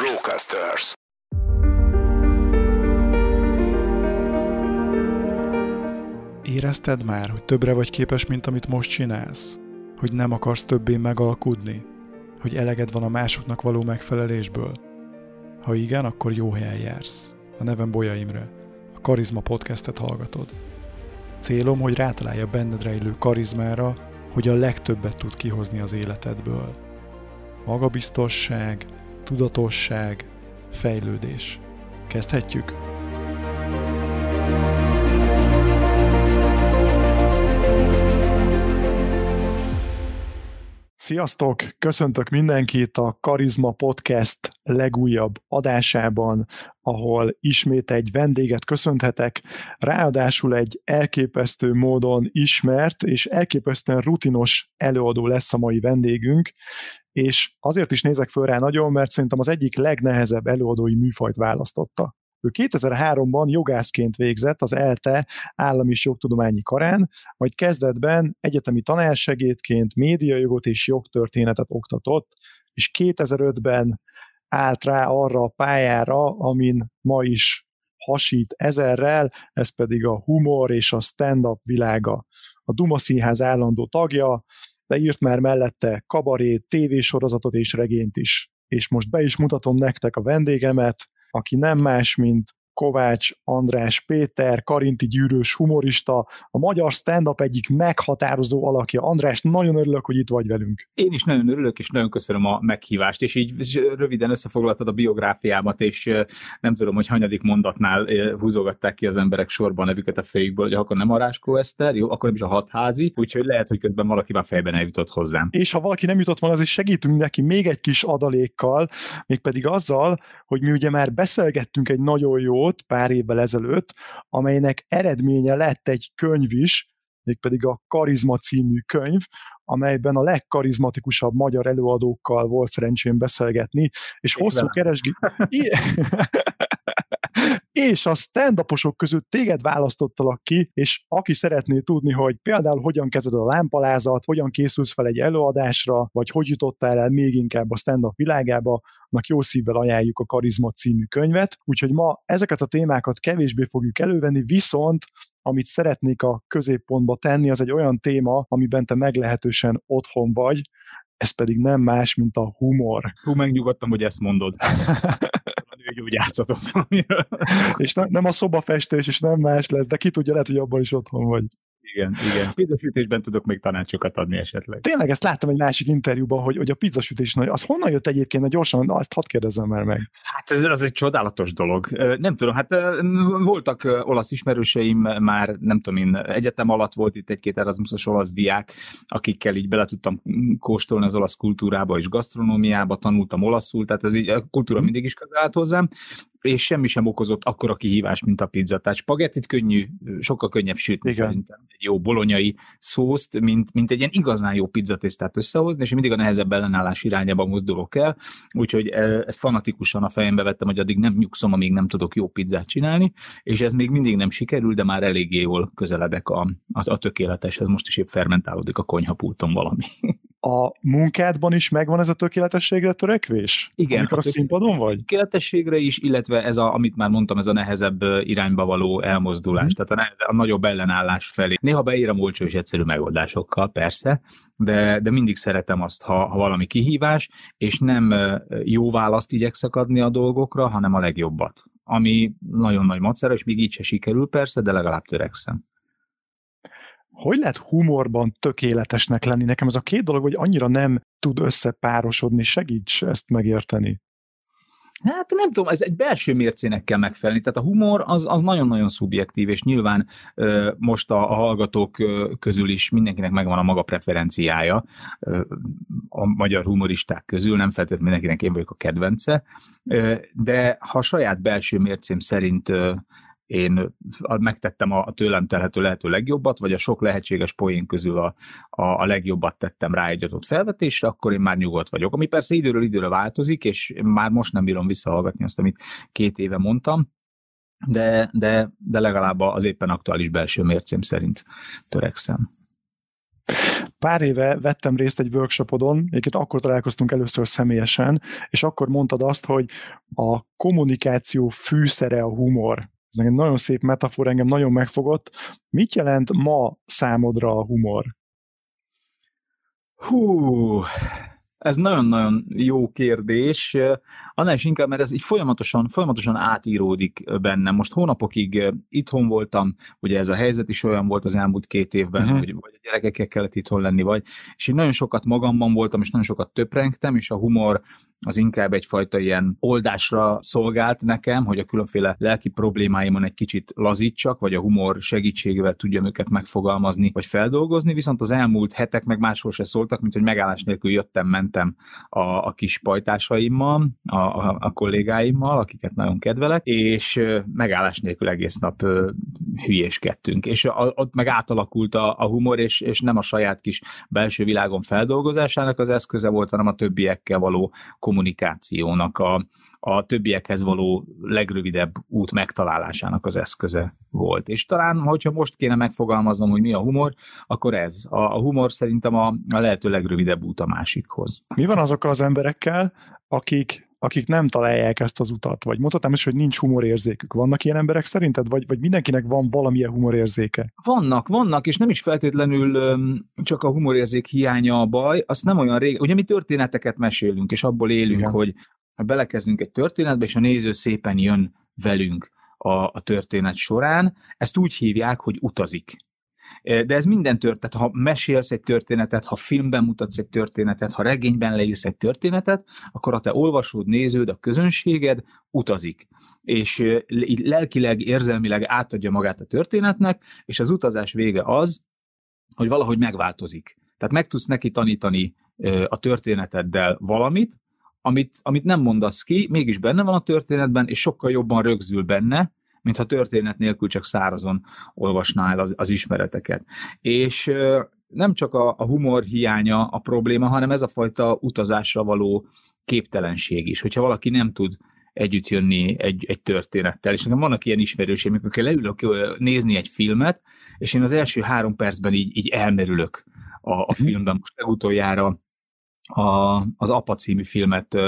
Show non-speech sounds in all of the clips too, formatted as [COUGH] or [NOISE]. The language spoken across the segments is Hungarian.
Brocasters. Érezted már, hogy többre vagy képes, mint amit most csinálsz? Hogy nem akarsz többé megalkudni? Hogy eleged van a másoknak való megfelelésből? Ha igen, akkor jó helyen jársz. A nevem Bolya Imre. A Karizma podcastet hallgatod. Célom, hogy rátalálja benned rejlő karizmára, hogy a legtöbbet tud kihozni az életedből. Magabiztosság, tudatosság, fejlődés. Kezdhetjük? Sziasztok! Köszöntök mindenkit a Karizma Podcast legújabb adásában, ahol ismét egy vendéget köszönhetek, ráadásul egy elképesztő módon ismert és elképesztően rutinos előadó lesz a mai vendégünk, és azért is nézek föl rá nagyon, mert szerintem az egyik legnehezebb előadói műfajt választotta. Ő 2003-ban jogászként végzett az ELTE állami és jogtudományi karán, majd kezdetben egyetemi tanársegédként médiajogot és jogtörténetet oktatott, és 2005-ben állt rá arra a pályára, amin ma is hasít ezerrel, ez pedig a humor és a stand-up világa. A Duma Színház állandó tagja, de írt már mellette kabarét, tévésorozatot és regényt is. És most be is mutatom nektek a vendégemet, aki nem más, mint Kovács András Péter, karinti gyűrős humorista, a magyar stand-up egyik meghatározó alakja. András, nagyon örülök, hogy itt vagy velünk. Én is nagyon örülök, és nagyon köszönöm a meghívást, és így röviden összefoglaltad a biográfiámat, és nem tudom, hogy hanyadik mondatnál húzogatták ki az emberek sorban a nevüket a fejükből, hogy akkor nem Aráskó Eszter, jó, akkor nem is a hatházi, úgyhogy lehet, hogy közben valaki már fejben eljutott hozzám. És ha valaki nem jutott volna, azért segítünk neki még egy kis adalékkal, mégpedig azzal, hogy mi ugye már beszélgettünk egy nagyon jó jót pár évvel ezelőtt, amelynek eredménye lett egy könyv is, mégpedig a Karizma című könyv, amelyben a legkarizmatikusabb magyar előadókkal volt szerencsém beszélgetni, és hosszú keresgé... [LAUGHS] és a stand között téged választottalak ki, és aki szeretné tudni, hogy például hogyan kezded a lámpalázat, hogyan készülsz fel egy előadásra, vagy hogy jutottál el még inkább a stand-up világába, annak jó szívvel ajánljuk a Karizma című könyvet. Úgyhogy ma ezeket a témákat kevésbé fogjuk elővenni, viszont amit szeretnék a középpontba tenni, az egy olyan téma, amiben te meglehetősen otthon vagy, ez pedig nem más, mint a humor. Hú, megnyugodtam, hogy ezt mondod. [LAUGHS] gyógyászatot. [LAUGHS] és ne, nem a szobafestés, és nem más lesz, de ki tudja, lehet, hogy abban is otthon vagy igen, igen. Pizzasütésben tudok még tanácsokat adni esetleg. Tényleg ezt láttam egy másik interjúban, hogy, hogy a pizzasütés. Az honnan jött egyébként, hogy gyorsan, azt hadd kérdezzem már meg. Hát ez, az egy csodálatos dolog. Nem tudom, hát voltak olasz ismerőseim már, nem tudom én, egyetem alatt volt itt egy-két Erasmusos olasz diák, akikkel így bele tudtam kóstolni az olasz kultúrába és gasztronómiába, tanultam olaszul, tehát ez így a kultúra mhm. mindig is közel állt hozzám, és semmi sem okozott akkora kihívás, mint a pizza. Tehát spagettit könnyű, sokkal könnyebb sütni Igen. szerintem egy jó bolonyai szószt, mint, mint egy ilyen igazán jó pizzatésztát összehozni, és mindig a nehezebb ellenállás irányába mozdulok el, úgyhogy e, ezt fanatikusan a fejembe vettem, hogy addig nem nyugszom, amíg nem tudok jó pizzát csinálni, és ez még mindig nem sikerül, de már eléggé jól közeledek a, a, a tökéleteshez. Most is épp fermentálódik a konyhapulton valami. [LAUGHS] a munkádban is megvan ez a tökéletességre törekvés? Igen. Amikor a, a színpadon vagy? Tökéletességre is, illetve ez a, amit már mondtam, ez a nehezebb irányba való elmozdulás, mm. tehát a, nehezebb, a nagyobb ellenállás felé. Néha beírom olcsó és egyszerű megoldásokkal, persze, de, de mindig szeretem azt, ha, ha valami kihívás, és nem jó választ igyekszek adni a dolgokra, hanem a legjobbat. Ami nagyon nagy macera, és még így se sikerül persze, de legalább törekszem hogy lehet humorban tökéletesnek lenni? Nekem ez a két dolog, hogy annyira nem tud összepárosodni, segíts ezt megérteni. Hát nem tudom, ez egy belső mércének kell megfelelni. Tehát a humor az, az nagyon-nagyon szubjektív, és nyilván ö, most a, a hallgatók közül is mindenkinek megvan a maga preferenciája ö, a magyar humoristák közül, nem feltétlenül mindenkinek én vagyok a kedvence, ö, de ha a saját belső mércém szerint ö, én megtettem a tőlem telhető lehető legjobbat, vagy a sok lehetséges poén közül a, a, a legjobbat tettem rá egy adott felvetésre, akkor én már nyugodt vagyok. Ami persze időről időre változik, és már most nem bírom visszahallgatni azt, amit két éve mondtam, de, de, de legalább az éppen aktuális belső mércém szerint törekszem. Pár éve vettem részt egy workshopodon, egyébként akkor találkoztunk először személyesen, és akkor mondtad azt, hogy a kommunikáció fűszere a humor. Ez egy nagyon szép metafor, engem nagyon megfogott. Mit jelent ma számodra a humor? Hú, ez nagyon-nagyon jó kérdés, annál is inkább, mert ez így folyamatosan, folyamatosan átíródik bennem. Most hónapokig itthon voltam, ugye ez a helyzet is olyan volt az elmúlt két évben, uh-huh. hogy vagy a gyerekekkel kellett itthon lenni, vagy, és én nagyon sokat magamban voltam, és nagyon sokat töprengtem, és a humor az inkább egyfajta ilyen oldásra szolgált nekem, hogy a különféle lelki problémáimon egy kicsit lazítsak, vagy a humor segítségével tudjam őket megfogalmazni, vagy feldolgozni, viszont az elmúlt hetek meg máshol se szóltak, mint hogy megállás nélkül jöttem, mentem a, a kis pajtásaimmal, a, a, a kollégáimmal, akiket nagyon kedvelek, és megállás nélkül egész nap hülyéskedtünk. És a, ott meg átalakult a, a humor, és, és nem a saját kis belső világon feldolgozásának az eszköze volt, hanem a többiekkel való kommunikációnak a, a többiekhez való legrövidebb út megtalálásának az eszköze volt. És talán, hogyha most kéne megfogalmaznom, hogy mi a humor, akkor ez. A, a humor szerintem a, a lehető legrövidebb út a másikhoz. Mi van azokkal az emberekkel, akik akik nem találják ezt az utat, vagy mondhatnám is, hogy nincs humorérzékük. Vannak ilyen emberek szerinted, vagy, vagy mindenkinek van valamilyen humorérzéke? Vannak, vannak, és nem is feltétlenül öm, csak a humorérzék hiánya a baj, azt nem olyan rég, ugye mi történeteket mesélünk, és abból élünk, Igen. hogy belekezdünk egy történetbe, és a néző szépen jön velünk a, a történet során, ezt úgy hívják, hogy utazik. De ez minden történet, ha mesélsz egy történetet, ha filmben mutatsz egy történetet, ha regényben leírsz egy történetet, akkor a te olvasód, néződ, a közönséged utazik. És így lelkileg, érzelmileg átadja magát a történetnek, és az utazás vége az, hogy valahogy megváltozik. Tehát meg tudsz neki tanítani a történeteddel valamit, amit, amit nem mondasz ki, mégis benne van a történetben, és sokkal jobban rögzül benne, mintha történet nélkül csak szárazon olvasnál az, az ismereteket. És nem csak a, a humor hiánya a probléma, hanem ez a fajta utazásra való képtelenség is. Hogyha valaki nem tud együtt jönni egy, egy történettel. És nekem vannak ilyen ismerőseim, amikor leülök nézni egy filmet, és én az első három percben így, így elmerülök a, a mhm. filmben. Most legutoljára a, az Apa című filmet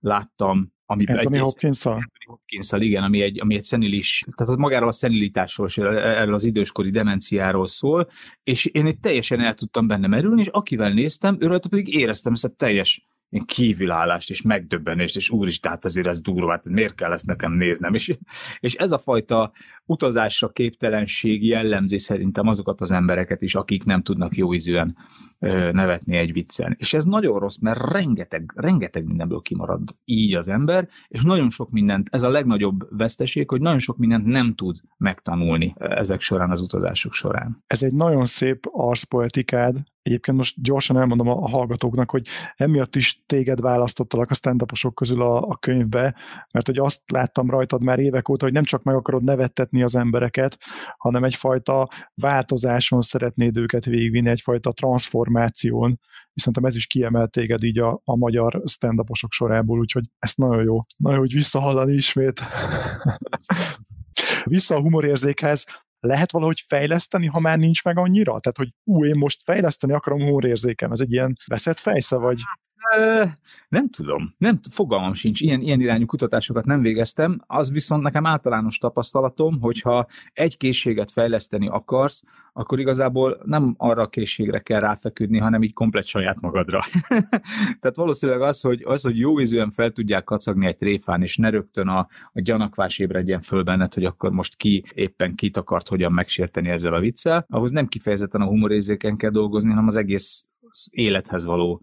láttam ami Anthony egy, hopkins hopkins igen, ami egy, ami egy szenilis, tehát az magáról a szenilitásról, erről az időskori demenciáról szól, és én itt teljesen el tudtam benne merülni, és akivel néztem, őről pedig éreztem ezt a teljes ilyen kívülállást és megdöbbenést, és úristen, hát azért ez durva, hát miért kell ezt nekem néznem? És, és ez a fajta utazásra képtelenség jellemzi szerintem azokat az embereket is, akik nem tudnak jó ízűen nevetni egy viccen. És ez nagyon rossz, mert rengeteg, rengeteg mindenből kimarad így az ember, és nagyon sok mindent, ez a legnagyobb veszteség, hogy nagyon sok mindent nem tud megtanulni ezek során, az utazások során. Ez egy nagyon szép arszpoetikád, Egyébként most gyorsan elmondom a hallgatóknak, hogy emiatt is téged választottalak a stand közül a, a könyvbe, mert hogy azt láttam rajtad már évek óta, hogy nem csak meg akarod nevettetni az embereket, hanem egyfajta változáson szeretnéd őket végigvinni, egyfajta transformáción, viszont ez is kiemelt téged így a, a magyar stand sorából, úgyhogy ezt nagyon jó, nagyon jó, hogy visszahallani ismét. [LAUGHS] Vissza a humorérzékhez, lehet valahogy fejleszteni, ha már nincs meg annyira? Tehát, hogy ú, én most fejleszteni akarom humorérzékem, ez egy ilyen veszett fejsze, vagy? Nem tudom, nem fogalmam sincs, ilyen, ilyen irányú kutatásokat nem végeztem, az viszont nekem általános tapasztalatom, hogyha egy készséget fejleszteni akarsz, akkor igazából nem arra a készségre kell ráfeküdni, hanem így komplet saját magadra. [LAUGHS] Tehát valószínűleg az, hogy, az, hogy jó ízűen fel tudják kacagni egy tréfán, és ne rögtön a, a gyanakvás ébredjen föl benned, hogy akkor most ki éppen kit akart hogyan megsérteni ezzel a viccel, ahhoz nem kifejezetten a humorérzéken kell dolgozni, hanem az egész élethez való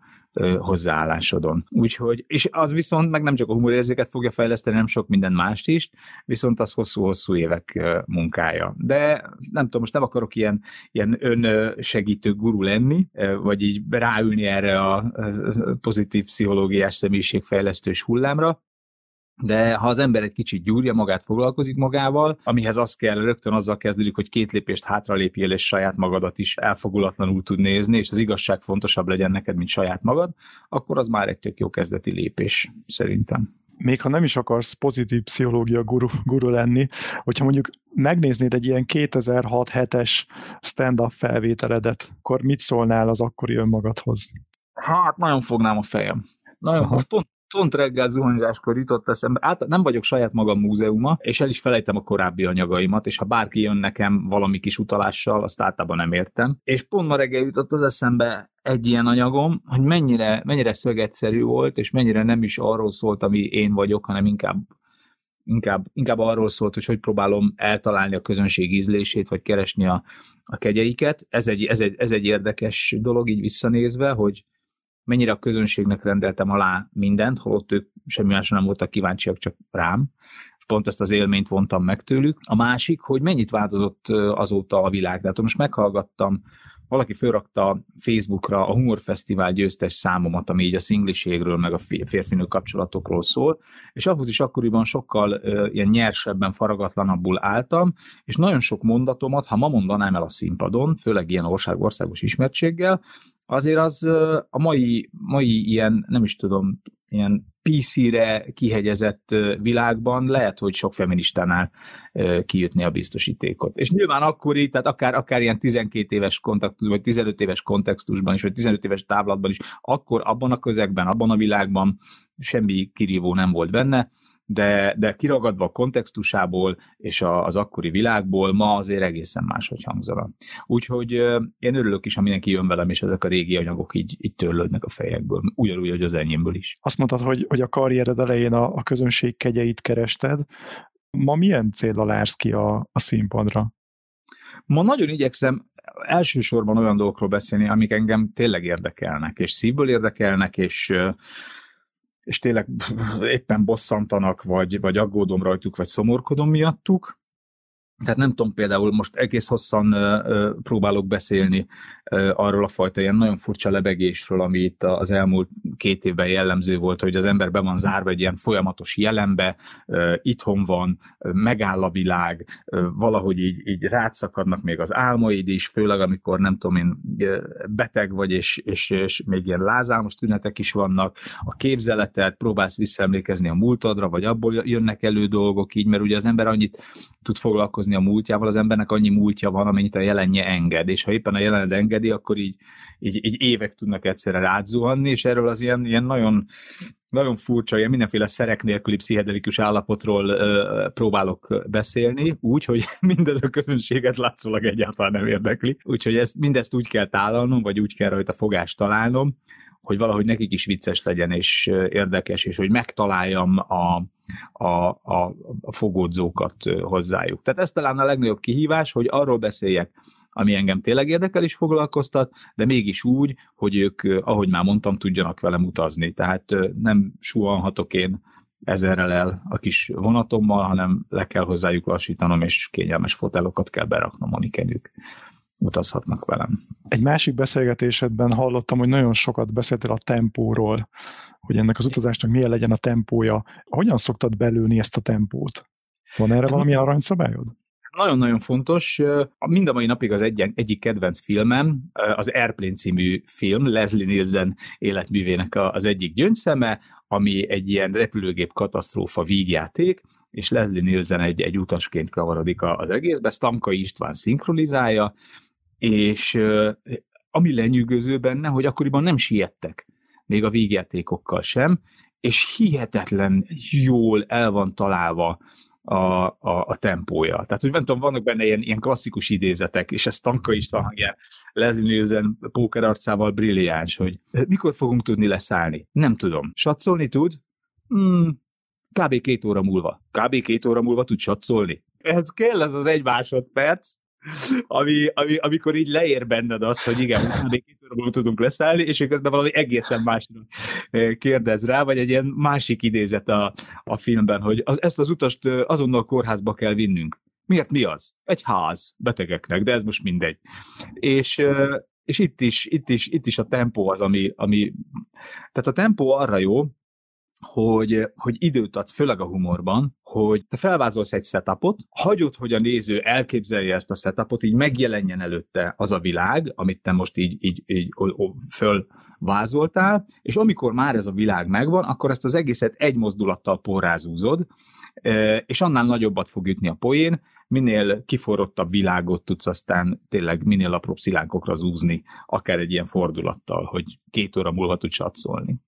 hozzáállásodon. Úgyhogy, és az viszont meg nem csak a humorérzéket fogja fejleszteni, hanem sok minden mást is, viszont az hosszú-hosszú évek munkája. De nem tudom, most nem akarok ilyen, ilyen önsegítő guru lenni, vagy így ráülni erre a pozitív pszichológiás személyiségfejlesztős hullámra, de ha az ember egy kicsit gyúrja magát, foglalkozik magával, amihez az kell, rögtön azzal kezdődik, hogy két lépést hátralépjél, és saját magadat is elfogulatlanul tud nézni, és az igazság fontosabb legyen neked, mint saját magad, akkor az már egy tök jó kezdeti lépés, szerintem. még ha nem is akarsz pozitív pszichológia guru, guru lenni, hogyha mondjuk megnéznéd egy ilyen 2006-7-es stand-up felvételedet, akkor mit szólnál az akkori önmagadhoz? Hát nagyon fognám a fejem. Nagyon, most pont, pont reggel zuhanyzáskor jutott eszembe, át, nem vagyok saját magam múzeuma, és el is felejtem a korábbi anyagaimat, és ha bárki jön nekem valami kis utalással, azt általában nem értem. És pont ma reggel jutott az eszembe egy ilyen anyagom, hogy mennyire, mennyire szögetszerű volt, és mennyire nem is arról szólt, ami én vagyok, hanem inkább inkább, inkább arról szólt, hogy hogy próbálom eltalálni a közönség ízlését, vagy keresni a, a kegyeiket. Ez egy, ez, egy, ez egy érdekes dolog így visszanézve, hogy, mennyire a közönségnek rendeltem alá mindent, holott ők semmi másra nem voltak kíváncsiak, csak rám. Pont ezt az élményt vontam meg tőlük. A másik, hogy mennyit változott azóta a világ. Tehát most meghallgattam valaki fölrakta Facebookra a Humorfesztivál győztes számomat, ami így a szingliségről, meg a férfinő kapcsolatokról szól, és ahhoz is akkoriban sokkal uh, ilyen nyersebben, faragatlanabbul álltam, és nagyon sok mondatomat, ha ma mondanám el a színpadon, főleg ilyen ország, országos ismertséggel, azért az a mai, mai ilyen, nem is tudom, ilyen PC-re kihegyezett világban lehet, hogy sok feministánál kijutni a biztosítékot. És nyilván akkori, tehát akár, akár ilyen 12 éves kontextusban, vagy 15 éves kontextusban is, vagy 15 éves távlatban is, akkor abban a közegben, abban a világban semmi kirívó nem volt benne, de, de kiragadva a kontextusából és a, az akkori világból ma azért egészen máshogy hangzana. Úgyhogy én örülök is, ha mindenki jön velem, és ezek a régi anyagok így, így törlődnek a fejekből, ugyanúgy, hogy az enyémből is. Azt mondtad, hogy, hogy a karriered elején a, a közönség kegyeit kerested. Ma milyen célra lársz ki a, a színpadra? Ma nagyon igyekszem elsősorban olyan dolgokról beszélni, amik engem tényleg érdekelnek, és szívből érdekelnek, és és tényleg [LAUGHS] éppen bosszantanak, vagy, vagy aggódom rajtuk, vagy szomorkodom miattuk. Tehát nem tudom, például most egész hosszan próbálok beszélni arról a fajta ilyen nagyon furcsa lebegésről, ami itt az elmúlt két évben jellemző volt, hogy az ember be van zárva egy ilyen folyamatos jelenbe, itthon van, megáll a világ, valahogy így, így rátszakadnak még az álmaid is, főleg amikor nem tudom én beteg vagy, és, és, és még ilyen lázálmos tünetek is vannak, a képzeletet, próbálsz visszaemlékezni a múltadra, vagy abból jönnek elő dolgok így, mert ugye az ember annyit tud foglalkozni a múltjával, az embernek annyi múltja van, amennyit a jelenje enged, és ha éppen a jelened engedi, akkor így, így, így évek tudnak egyszerre rádzuhanni, és erről az ilyen, ilyen nagyon, nagyon furcsa, ilyen mindenféle szerek nélküli pszichedelikus állapotról ö, próbálok beszélni, úgy, hogy [LAUGHS] mindez a közönséget látszólag egyáltalán nem érdekli. Úgyhogy ezt, mindezt úgy kell tálalnom, vagy úgy kell rajta fogást találnom, hogy valahogy nekik is vicces legyen, és érdekes, és hogy megtaláljam a, a, a, a fogódzókat hozzájuk. Tehát ez talán a legnagyobb kihívás, hogy arról beszéljek, ami engem tényleg érdekel és foglalkoztat, de mégis úgy, hogy ők, ahogy már mondtam, tudjanak velem utazni. Tehát nem suhanhatok én ezerrel el a kis vonatommal, hanem le kell hozzájuk lassítanom, és kényelmes fotelokat kell beraknom, amiken ők utazhatnak velem. Egy másik beszélgetésedben hallottam, hogy nagyon sokat beszéltél a tempóról, hogy ennek az utazásnak milyen legyen a tempója. Hogyan szoktad belőni ezt a tempót? Van erre valami aranyszabályod? Nagyon-nagyon fontos. Mind a mai napig az egy, egyik kedvenc filmem, az Airplane című film, Leslie Nielsen életművének az egyik gyöngyszeme, ami egy ilyen repülőgép katasztrófa vígjáték, és Leslie Nielsen egy, egy utasként kavarodik az egészbe, Stamka István szinkronizálja, és ami lenyűgöző benne, hogy akkoriban nem siettek, még a vígjátékokkal sem, és hihetetlen jól el van találva a, a, a tempója. Tehát, hogy tudom, vannak benne ilyen, ilyen klasszikus idézetek, és ez Tanka István hangja Leslie Nielsen póker arcával brilliáns, hogy mikor fogunk tudni leszállni? Nem tudom. Satszolni tud? Hmm, kb. két óra múlva. Kb. két óra múlva tud satszolni. Ez kell ez az egy másodperc, ami, ami, amikor így leér benned az, hogy igen, még két tudunk leszállni, és közben valami egészen másra eh, kérdez rá, vagy egy ilyen másik idézet a, a filmben, hogy az, ezt az utast eh, azonnal kórházba kell vinnünk. Miért mi az? Egy ház betegeknek, de ez most mindegy. És, eh, és itt is, itt is, itt is a tempó az, ami, ami tehát a tempó arra jó, hogy, hogy időt adsz, főleg a humorban, hogy te felvázolsz egy setupot, hagyod, hogy a néző elképzelje ezt a setupot, így megjelenjen előtte az a világ, amit te most így, így, így fölvázoltál, és amikor már ez a világ megvan, akkor ezt az egészet egy mozdulattal porrázúzod, és annál nagyobbat fog ütni a poén, minél kiforrottabb világot tudsz aztán tényleg minél apróbb szilánkokra zúzni, akár egy ilyen fordulattal, hogy két óra múlva tudsz satszolni.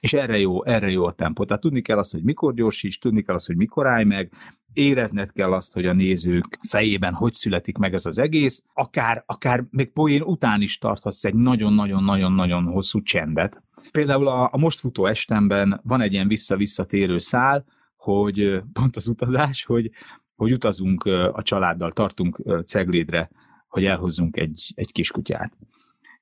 És erre jó, erre jó a tempó. Tehát tudni kell azt, hogy mikor gyorsíts, tudni kell azt, hogy mikor állj meg, érezned kell azt, hogy a nézők fejében hogy születik meg ez az egész, akár, akár még poén után is tarthatsz egy nagyon-nagyon-nagyon-nagyon hosszú csendet. Például a, a most futó estemben van egy ilyen vissza-visszatérő szál, hogy pont az utazás, hogy, hogy utazunk a családdal, tartunk Ceglédre, hogy elhozzunk egy, egy kiskutyát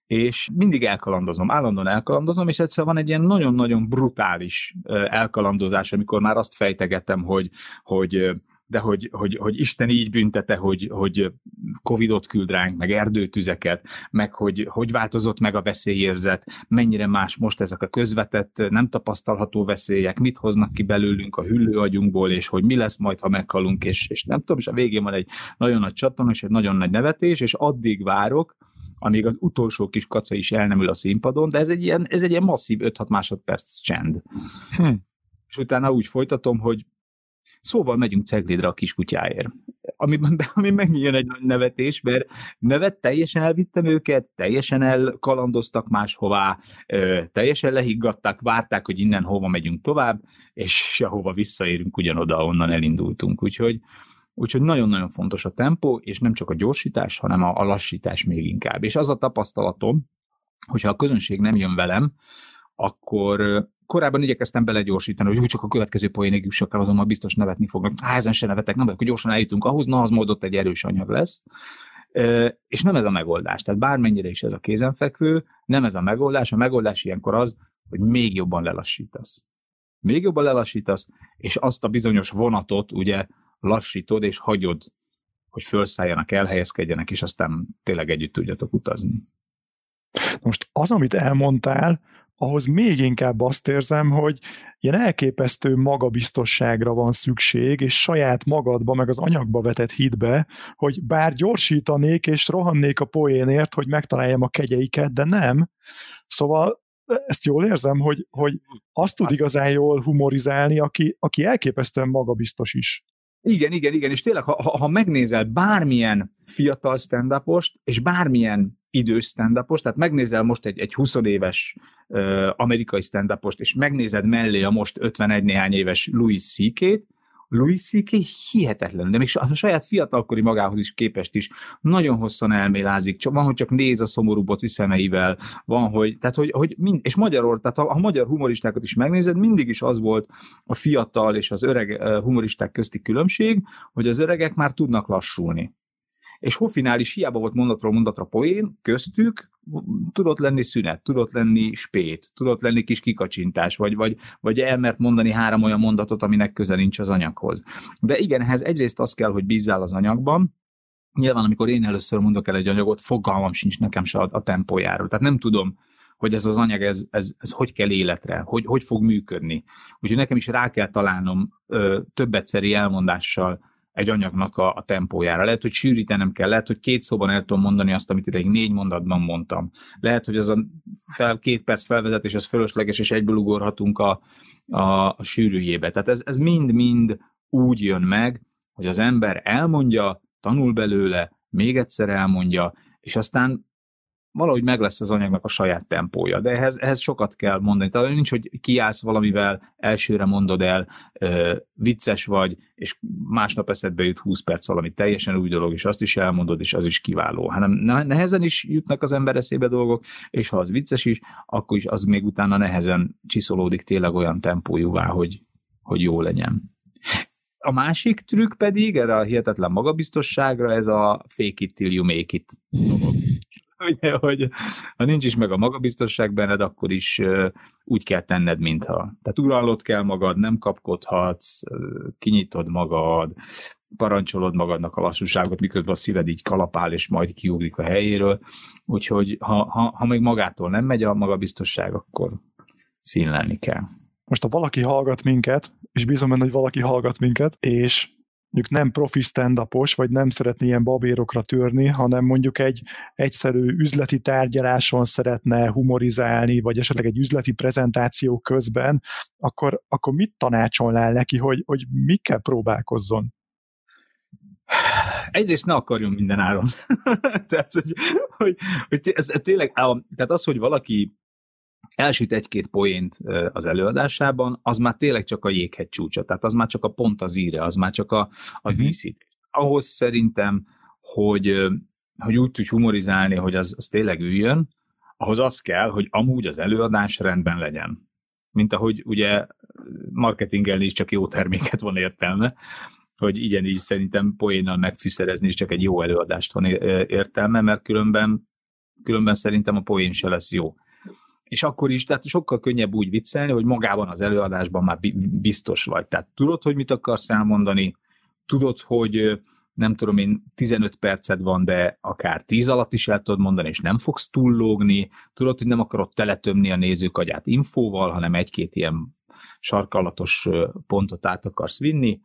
és mindig elkalandozom, állandóan elkalandozom, és egyszer van egy ilyen nagyon-nagyon brutális elkalandozás, amikor már azt fejtegetem, hogy, hogy de hogy, hogy, hogy Isten így büntete, hogy, hogy Covidot küld ránk, meg erdőtüzeket, meg hogy, hogy változott meg a veszélyérzet, mennyire más most ezek a közvetett, nem tapasztalható veszélyek, mit hoznak ki belőlünk a hüllőagyunkból, és hogy mi lesz majd, ha meghalunk, és, és nem tudom, és a végén van egy nagyon nagy csatorna, és egy nagyon nagy nevetés, és addig várok, amíg az utolsó kis kaca is el nem ül a színpadon, de ez egy ilyen, ez egy ilyen masszív 5-6 másodperc csend. Hm. És utána úgy folytatom, hogy szóval megyünk Ceglédre a kiskutyáért. De ami megnyíljon egy nagy nevetés, mert nevet teljesen elvittem őket, teljesen elkalandoztak máshová, teljesen lehiggadták, várták, hogy innen hova megyünk tovább, és sehova visszaérünk ugyanoda, onnan elindultunk. Úgyhogy, Úgyhogy nagyon-nagyon fontos a tempó, és nem csak a gyorsítás, hanem a, a lassítás még inkább. És az a tapasztalatom, hogyha a közönség nem jön velem, akkor korábban igyekeztem belegyorsítani, hogy csak a következő poénig jussak el, azonnal biztos nevetni fognak. Á, ezen se nevetek, nem, akkor gyorsan eljutunk ahhoz, na az majd ott egy erős anyag lesz. És nem ez a megoldás. Tehát bármennyire is ez a kézenfekvő, nem ez a megoldás. A megoldás ilyenkor az, hogy még jobban lelassítasz. Még jobban lelassítasz, és azt a bizonyos vonatot, ugye, lassítod és hagyod, hogy felszálljanak, elhelyezkedjenek, és aztán tényleg együtt tudjatok utazni. Most az, amit elmondtál, ahhoz még inkább azt érzem, hogy ilyen elképesztő magabiztosságra van szükség, és saját magadba, meg az anyagba vetett hitbe, hogy bár gyorsítanék és rohannék a poénért, hogy megtaláljam a kegyeiket, de nem. Szóval ezt jól érzem, hogy, hogy azt tud igazán jól humorizálni, aki, aki elképesztően magabiztos is. Igen, igen, igen, és tényleg, ha, ha megnézel bármilyen fiatal stand és bármilyen idős stand tehát megnézel most egy, egy 20 éves uh, amerikai stand és megnézed mellé a most 51 néhány éves Louis C.K.-t, Louis C.K. hihetetlen, de még a saját fiatalkori magához is képest is nagyon hosszan elmélázik, csak van, hogy csak néz a szomorú boci szemeivel, van, hogy, tehát, hogy, hogy mind, és magyarul, tehát ha a magyar humoristákat is megnézed, mindig is az volt a fiatal és az öreg humoristák közti különbség, hogy az öregek már tudnak lassulni és Hoffinál is hiába volt mondatról mondatra poén, köztük tudott lenni szünet, tudott lenni spét, tudott lenni kis kikacsintás, vagy, vagy, vagy elmert mondani három olyan mondatot, aminek köze nincs az anyaghoz. De igen, ehhez egyrészt az kell, hogy bízzál az anyagban, Nyilván, amikor én először mondok el egy anyagot, fogalmam sincs nekem se a, a tempójáról. Tehát nem tudom, hogy ez az anyag, ez, ez, ez hogy kell életre, hogy, hogy fog működni. Úgyhogy nekem is rá kell találnom ö, több egyszeri elmondással egy anyagnak a, a tempójára. Lehet, hogy sűrítenem kell, lehet, hogy két szóban el tudom mondani azt, amit ideig négy mondatban mondtam. Lehet, hogy az a fel, két perc felvezetés az fölösleges, és egyből ugorhatunk a, a, a sűrűjébe. Tehát ez, ez mind-mind úgy jön meg, hogy az ember elmondja, tanul belőle, még egyszer elmondja, és aztán valahogy meg lesz az anyagnak a saját tempója, de ehhez, ehhez sokat kell mondani. Tehát nincs, hogy kiállsz valamivel, elsőre mondod el, ö, vicces vagy, és másnap eszedbe jut 20 perc valami teljesen új dolog, és azt is elmondod, és az is kiváló. Hanem nehezen is jutnak az ember eszébe dolgok, és ha az vicces is, akkor is az még utána nehezen csiszolódik tényleg olyan tempójúvá, hogy, hogy jó legyen. A másik trükk pedig, erre a hihetetlen magabiztosságra, ez a fake it till you make it [LAUGHS] ugye, hogy ha nincs is meg a magabiztosság benned, akkor is úgy kell tenned, mintha. Tehát uralod kell magad, nem kapkodhatsz, kinyitod magad, parancsolod magadnak a lassúságot, miközben a szíved így kalapál, és majd kiugrik a helyéről. Úgyhogy ha, ha, ha még magától nem megy a magabiztosság, akkor színlelni kell. most ha valaki hallgat minket, és bízom benne, hogy valaki hallgat minket, és mondjuk nem profi stand vagy nem szeretné ilyen babérokra törni, hanem mondjuk egy egyszerű üzleti tárgyaláson szeretne humorizálni, vagy esetleg egy üzleti prezentáció közben, akkor, akkor mit tanácsolnál neki, hogy, hogy mikkel próbálkozzon? Egyrészt ne akarjon minden áron. [LAUGHS] tehát, hogy, hogy, hogy ez tényleg, tehát az, hogy valaki elsüt egy-két poént az előadásában, az már tényleg csak a jéghegy csúcsa, tehát az már csak a pont az íre, az már csak a, a uh-huh. Ahhoz szerintem, hogy, hogy úgy tudj humorizálni, hogy az, az tényleg üljön, ahhoz az kell, hogy amúgy az előadás rendben legyen. Mint ahogy ugye marketingelni is csak jó terméket van értelme, hogy így szerintem poénnal megfűszerezni is csak egy jó előadást van értelme, mert különben, különben szerintem a poén se lesz jó és akkor is, tehát sokkal könnyebb úgy viccelni, hogy magában az előadásban már biztos vagy. Tehát tudod, hogy mit akarsz elmondani, tudod, hogy nem tudom én, 15 perced van, de akár 10 alatt is el tudod mondani, és nem fogsz túllógni, tudod, hogy nem akarod teletömni a nézők agyát infóval, hanem egy-két ilyen sarkalatos pontot át akarsz vinni,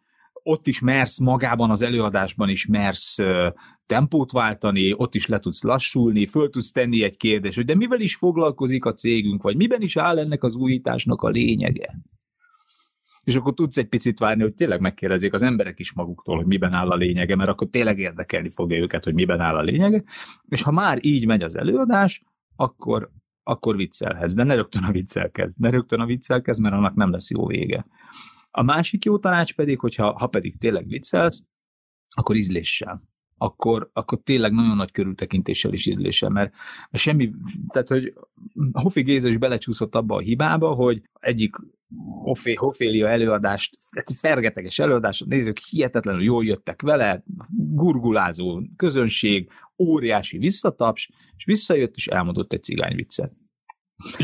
ott is mersz magában az előadásban is mersz tempót váltani, ott is le tudsz lassulni, föl tudsz tenni egy kérdést, hogy de mivel is foglalkozik a cégünk, vagy miben is áll ennek az újításnak a lényege? És akkor tudsz egy picit várni, hogy tényleg megkérdezik az emberek is maguktól, hogy miben áll a lényege, mert akkor tényleg érdekelni fogja őket, hogy miben áll a lényege. És ha már így megy az előadás, akkor, akkor viccelhez. De ne rögtön a viccel kezd. Ne rögtön a viccel kezd, mert annak nem lesz jó vége. A másik jó tanács pedig, hogyha ha pedig tényleg viccelsz, akkor ízléssel. Akkor, akkor tényleg nagyon nagy körültekintéssel is ízléssel, mert, semmi, tehát hogy Hofi Géza is belecsúszott abba a hibába, hogy egyik Hofé, Hofélia előadást, tehát fergeteges előadást, nézők hihetetlenül jól jöttek vele, gurgulázó közönség, óriási visszataps, és visszajött, és elmondott egy cigányviccet. Jó. [LAUGHS]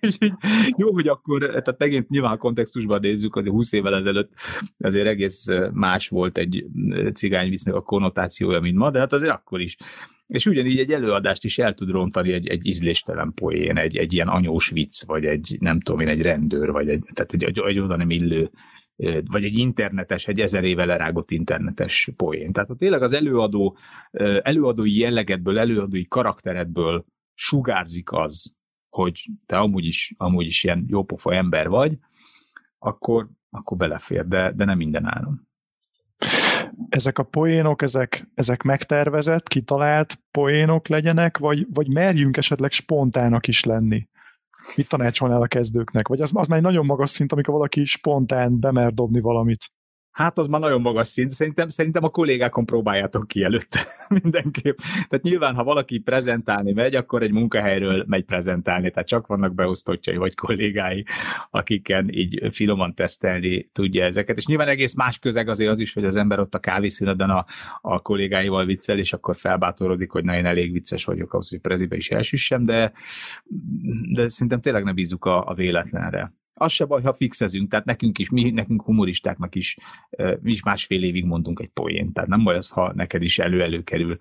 és így, jó, hogy akkor, tehát megint nyilván a kontextusban nézzük, hogy 20 évvel ezelőtt azért egész más volt egy cigányvisznek a konnotációja, mint ma, de hát azért akkor is. És ugyanígy egy előadást is el tud rontani egy, egy ízléstelen poén, egy, egy ilyen anyós vicc, vagy egy, nem tudom én, egy rendőr, vagy egy, tehát egy, egy, egy oda nem illő vagy egy internetes, egy ezer éve lerágott internetes poén. Tehát ha tényleg az előadó, előadói jellegedből, előadói karakteredből sugárzik az, hogy te amúgy is, amúgy is ilyen jópofa ember vagy, akkor, akkor belefér, de, de nem minden áron. Ezek a poénok, ezek, ezek megtervezett, kitalált poénok legyenek, vagy, vagy merjünk esetleg spontának is lenni? Mit tanácsolnál a kezdőknek? Vagy az, az már egy nagyon magas szint, amikor valaki spontán bemer dobni valamit. Hát az már nagyon magas szint. Szerintem, szerintem a kollégákon próbáljátok ki előtte [LAUGHS] mindenképp. Tehát nyilván, ha valaki prezentálni megy, akkor egy munkahelyről megy prezentálni, tehát csak vannak beosztottjai vagy kollégái, akiken így finoman tesztelni tudja ezeket. És nyilván egész más közeg azért az is, hogy az ember ott a kávészíneden a, a kollégáival viccel, és akkor felbátorodik, hogy na én elég vicces vagyok ahhoz, hogy prezibe is elsüssem, de, de szerintem tényleg ne bízzuk a, a véletlenre az se baj, ha fixezünk, tehát nekünk is, mi, nekünk humoristáknak is, mi is másfél évig mondunk egy poént, tehát nem baj az, ha neked is elő-elő kerül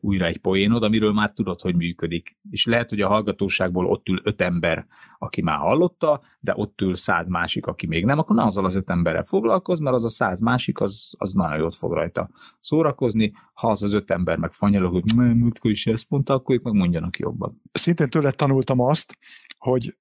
újra egy poénod, amiről már tudod, hogy működik. És lehet, hogy a hallgatóságból ott ül öt ember, aki már hallotta, de ott ül száz másik, aki még nem, akkor na azzal az öt emberrel foglalkoz, mert az a száz másik, az, az nagyon jót fog rajta szórakozni. Ha az az öt ember meg fanyalog, hogy nem, múltkor is ezt mondta, akkor ők meg mondjanak jobban. Szintén tőle tanultam azt, hogy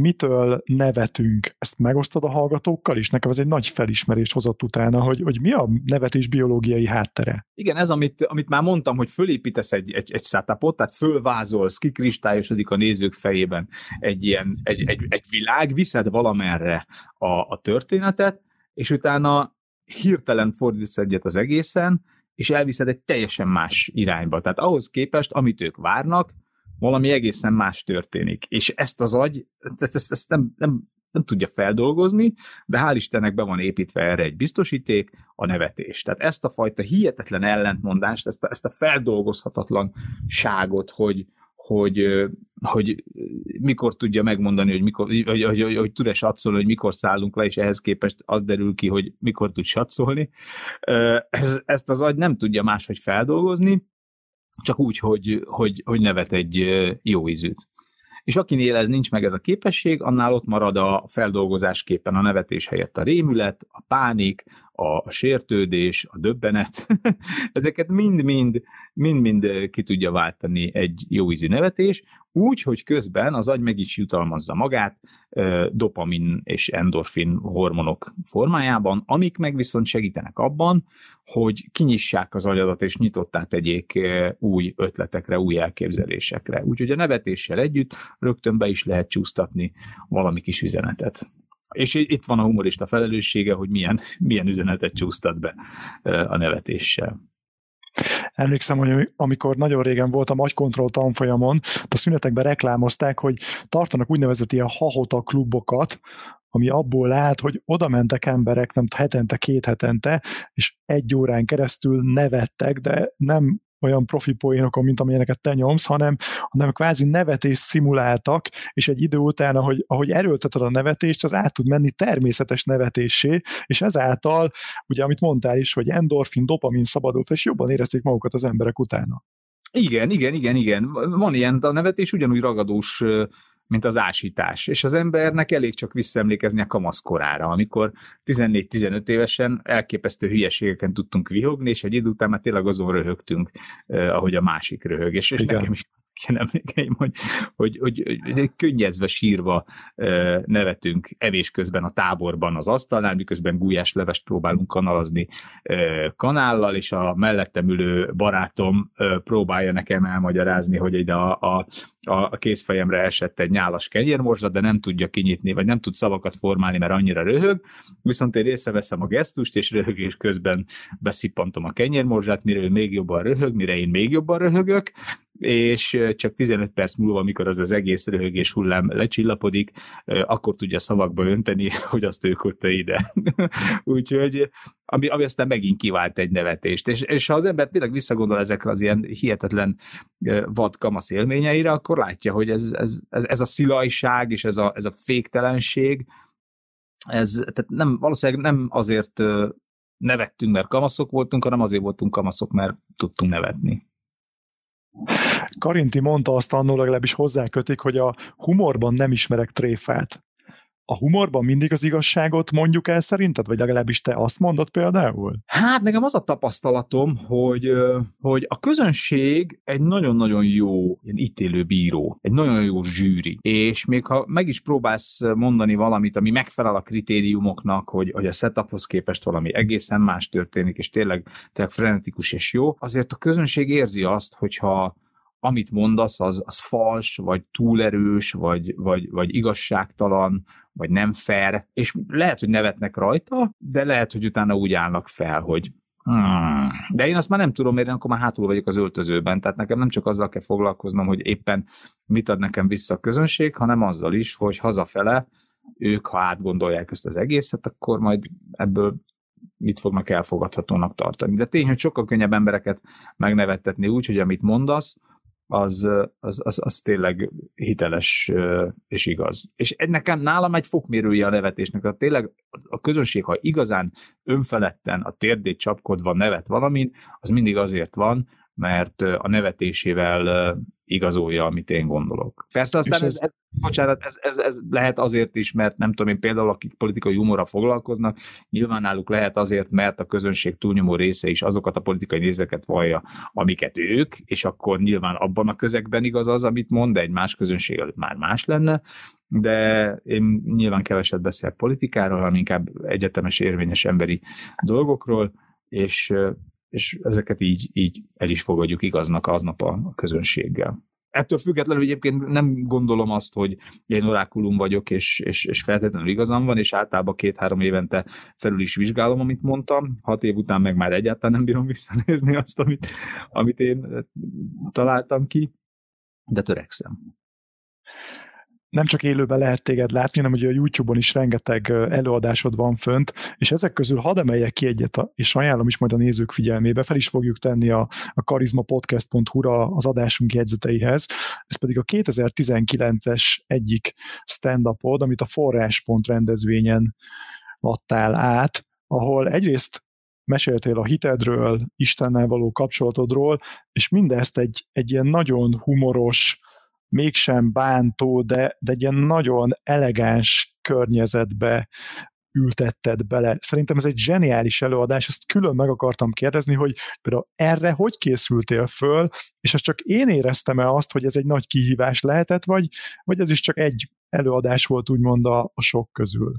mitől nevetünk, ezt megosztod a hallgatókkal is? Nekem ez egy nagy felismerést hozott utána, hogy, hogy mi a nevetés biológiai háttere. Igen, ez, amit, amit már mondtam, hogy fölépítesz egy, egy, egy setupot, tehát fölvázolsz, kikristályosodik a nézők fejében egy ilyen, egy, egy, egy világ, viszed valamerre a, a történetet, és utána hirtelen fordítasz egyet az egészen, és elviszed egy teljesen más irányba. Tehát ahhoz képest, amit ők várnak, valami egészen más történik. És ezt az agy, ezt, ezt, nem, nem, nem tudja feldolgozni, de hál' Istennek be van építve erre egy biztosíték, a nevetés. Tehát ezt a fajta hihetetlen ellentmondást, ezt a, ezt a feldolgozhatatlanságot, hogy, hogy, hogy mikor tudja megmondani, hogy, mikor, hogy, hogy, hogy, hogy tud-e satszolni, hogy mikor szállunk le, és ehhez képest az derül ki, hogy mikor tud satszolni. Ez, ezt az agy nem tudja máshogy feldolgozni, csak úgy, hogy, hogy, hogy nevet egy jó ízűt. és akinél ez nincs meg ez a képesség, annál ott marad a feldolgozásképpen a nevetés helyett a rémület, a pánik, a sértődés, a döbbenet, [LAUGHS] ezeket mind-mind, mind-mind ki tudja váltani egy jó ízű nevetés, úgy, hogy közben az agy meg is jutalmazza magát dopamin és endorfin hormonok formájában, amik meg viszont segítenek abban, hogy kinyissák az agyadat és nyitottá tegyék új ötletekre, új elképzelésekre. Úgyhogy a nevetéssel együtt rögtön be is lehet csúsztatni valami kis üzenetet. És itt van a humorista felelőssége, hogy milyen, [LAUGHS] milyen üzenetet csúsztat be a nevetéssel. Emlékszem, hogy amikor nagyon régen voltam agykontroll tanfolyamon, a szünetekben reklámozták, hogy tartanak úgynevezett ilyen hahota klubokat, ami abból állt, hogy oda mentek emberek, nem hetente, két hetente, és egy órán keresztül nevettek, de nem olyan profi poénokon, mint amilyeneket te nyomsz, hanem, hanem kvázi nevetést szimuláltak, és egy idő után, ahogy, ahogy erőlteted a nevetést, az át tud menni természetes nevetésé, és ezáltal, ugye amit mondtál is, hogy endorfin, dopamin szabadult, és jobban érezték magukat az emberek utána. Igen, igen, igen, igen. Van ilyen, a nevetés ugyanúgy ragadós mint az ásítás. És az embernek elég csak visszaemlékezni a kamaszkorára, amikor 14-15 évesen elképesztő hülyeségeken tudtunk vihogni, és egy idő után már tényleg azon röhögtünk, eh, ahogy a másik röhög. És, és nekem is ilyen emlékeim, hogy, hogy, hogy, hogy könnyezve, sírva nevetünk evés közben a táborban az asztalnál, miközben gulyás levest próbálunk kanalazni kanállal, és a mellettem ülő barátom próbálja nekem elmagyarázni, hogy egy a, a, a kézfejemre esett egy nyálas kenyérmorzsa, de nem tudja kinyitni, vagy nem tud szavakat formálni, mert annyira röhög, viszont én észreveszem a gesztust, és röhögés közben beszippantom a kenyérmorzsát, mire ő még jobban röhög, mire én még jobban röhögök, és csak 15 perc múlva, amikor az az egész röhögés hullám lecsillapodik, akkor tudja szavakba önteni, [LAUGHS] hogy azt ő kötte ide. [LAUGHS] Úgyhogy, ami, ami aztán megint kivált egy nevetést. És, és ha az ember tényleg visszagondol ezekre az ilyen hihetetlen vad kamasz élményeire, akkor látja, hogy ez, ez, ez, ez a szilajság és ez a, ez a féktelenség, ez tehát nem, valószínűleg nem azért nevettünk, mert kamaszok voltunk, hanem azért voltunk kamaszok, mert tudtunk nevetni. Karinti mondta azt annól, legalábbis hozzákötik, hogy a humorban nem ismerek tréfát. A humorban mindig az igazságot mondjuk el szerinted, vagy legalábbis te azt mondod például? Hát nekem az a tapasztalatom, hogy, hogy a közönség egy nagyon-nagyon jó ilyen ítélő bíró, egy nagyon jó zsűri, és még ha meg is próbálsz mondani valamit, ami megfelel a kritériumoknak, hogy, hogy a setuphoz képest valami egészen más történik, és tényleg, tényleg frenetikus és jó, azért a közönség érzi azt, hogyha amit mondasz, az, az fals, vagy túlerős, vagy, vagy, vagy igazságtalan, vagy nem fair, és lehet, hogy nevetnek rajta, de lehet, hogy utána úgy állnak fel, hogy Hmm. De én azt már nem tudom, én akkor már hátul vagyok az öltözőben, tehát nekem nem csak azzal kell foglalkoznom, hogy éppen mit ad nekem vissza a közönség, hanem azzal is, hogy hazafele ők, ha átgondolják ezt az egészet, akkor majd ebből mit fognak elfogadhatónak tartani. De tény, hogy sokkal könnyebb embereket megnevettetni úgy, hogy amit mondasz, az, az, az, az tényleg hiteles és igaz. És nekem nálam egy fokmérője a nevetésnek, tehát tényleg a közönség, ha igazán önfeledten a térdét csapkodva nevet valamin, az mindig azért van, mert a nevetésével igazolja, amit én gondolok. Persze aztán ez, ez, ez, bocsánat, ez, ez, ez lehet azért is, mert nem tudom én például, akik politikai humorra foglalkoznak, nyilván náluk lehet azért, mert a közönség túlnyomó része is azokat a politikai nézeket vallja, amiket ők, és akkor nyilván abban a közegben igaz az, amit mond, de egy más közönség előtt már más lenne, de én nyilván keveset beszélek politikáról, hanem inkább egyetemes érvényes emberi dolgokról, és és ezeket így, így el is fogadjuk igaznak aznap a közönséggel. Ettől függetlenül egyébként nem gondolom azt, hogy én orákulum vagyok, és, és, és feltétlenül igazam van, és általában két-három évente felül is vizsgálom, amit mondtam. Hat év után meg már egyáltalán nem bírom visszanézni azt, amit, amit én találtam ki, de törekszem nem csak élőben lehet téged látni, hanem ugye a YouTube-on is rengeteg előadásod van fönt, és ezek közül hadd emeljek ki egyet, és ajánlom is majd a nézők figyelmébe, fel is fogjuk tenni a, a karizmapodcast.hu-ra az adásunk jegyzeteihez, ez pedig a 2019-es egyik stand-upod, amit a Forráspont rendezvényen adtál át, ahol egyrészt meséltél a hitedről, Istennel való kapcsolatodról, és mindezt egy, egy ilyen nagyon humoros, mégsem bántó, de, de egy ilyen nagyon elegáns környezetbe ültetted bele. Szerintem ez egy zseniális előadás, ezt külön meg akartam kérdezni, hogy például erre hogy készültél föl, és ezt csak én éreztem el azt, hogy ez egy nagy kihívás lehetett, vagy, vagy ez is csak egy előadás volt úgymond a, a sok közül?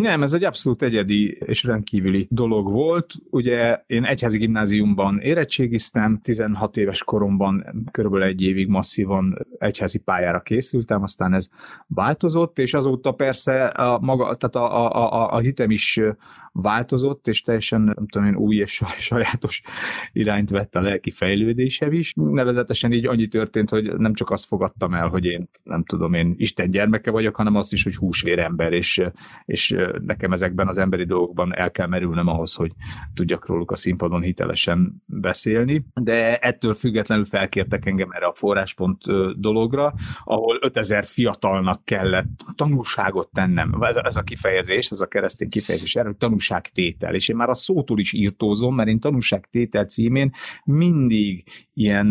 Nem, ez egy abszolút egyedi és rendkívüli dolog volt. Ugye én egyházi gimnáziumban érettségiztem, 16 éves koromban körülbelül egy évig masszívan egyházi pályára készültem, aztán ez változott, és azóta persze a, maga, tehát a, a, a, a hitem is változott, és teljesen, nem tudom én, új és sajátos irányt vett a lelki fejlődésem is. Nevezetesen így annyi történt, hogy nem csak azt fogadtam el, hogy én, nem tudom én, Isten gyermeke vagyok, hanem azt is, hogy húsvérember, és, és nekem ezekben az emberi dolgokban el kell merülnem ahhoz, hogy tudjak róluk a színpadon hitelesen beszélni. De ettől függetlenül felkértek engem erre a forráspont dologra, ahol 5000 fiatalnak kellett tanulságot tennem. Ez, ez a kifejezés, ez a keresztény kifejezés, erről tanúságtétel. És én már a szótól is írtózom, mert én tanúságtétel címén mindig ilyen,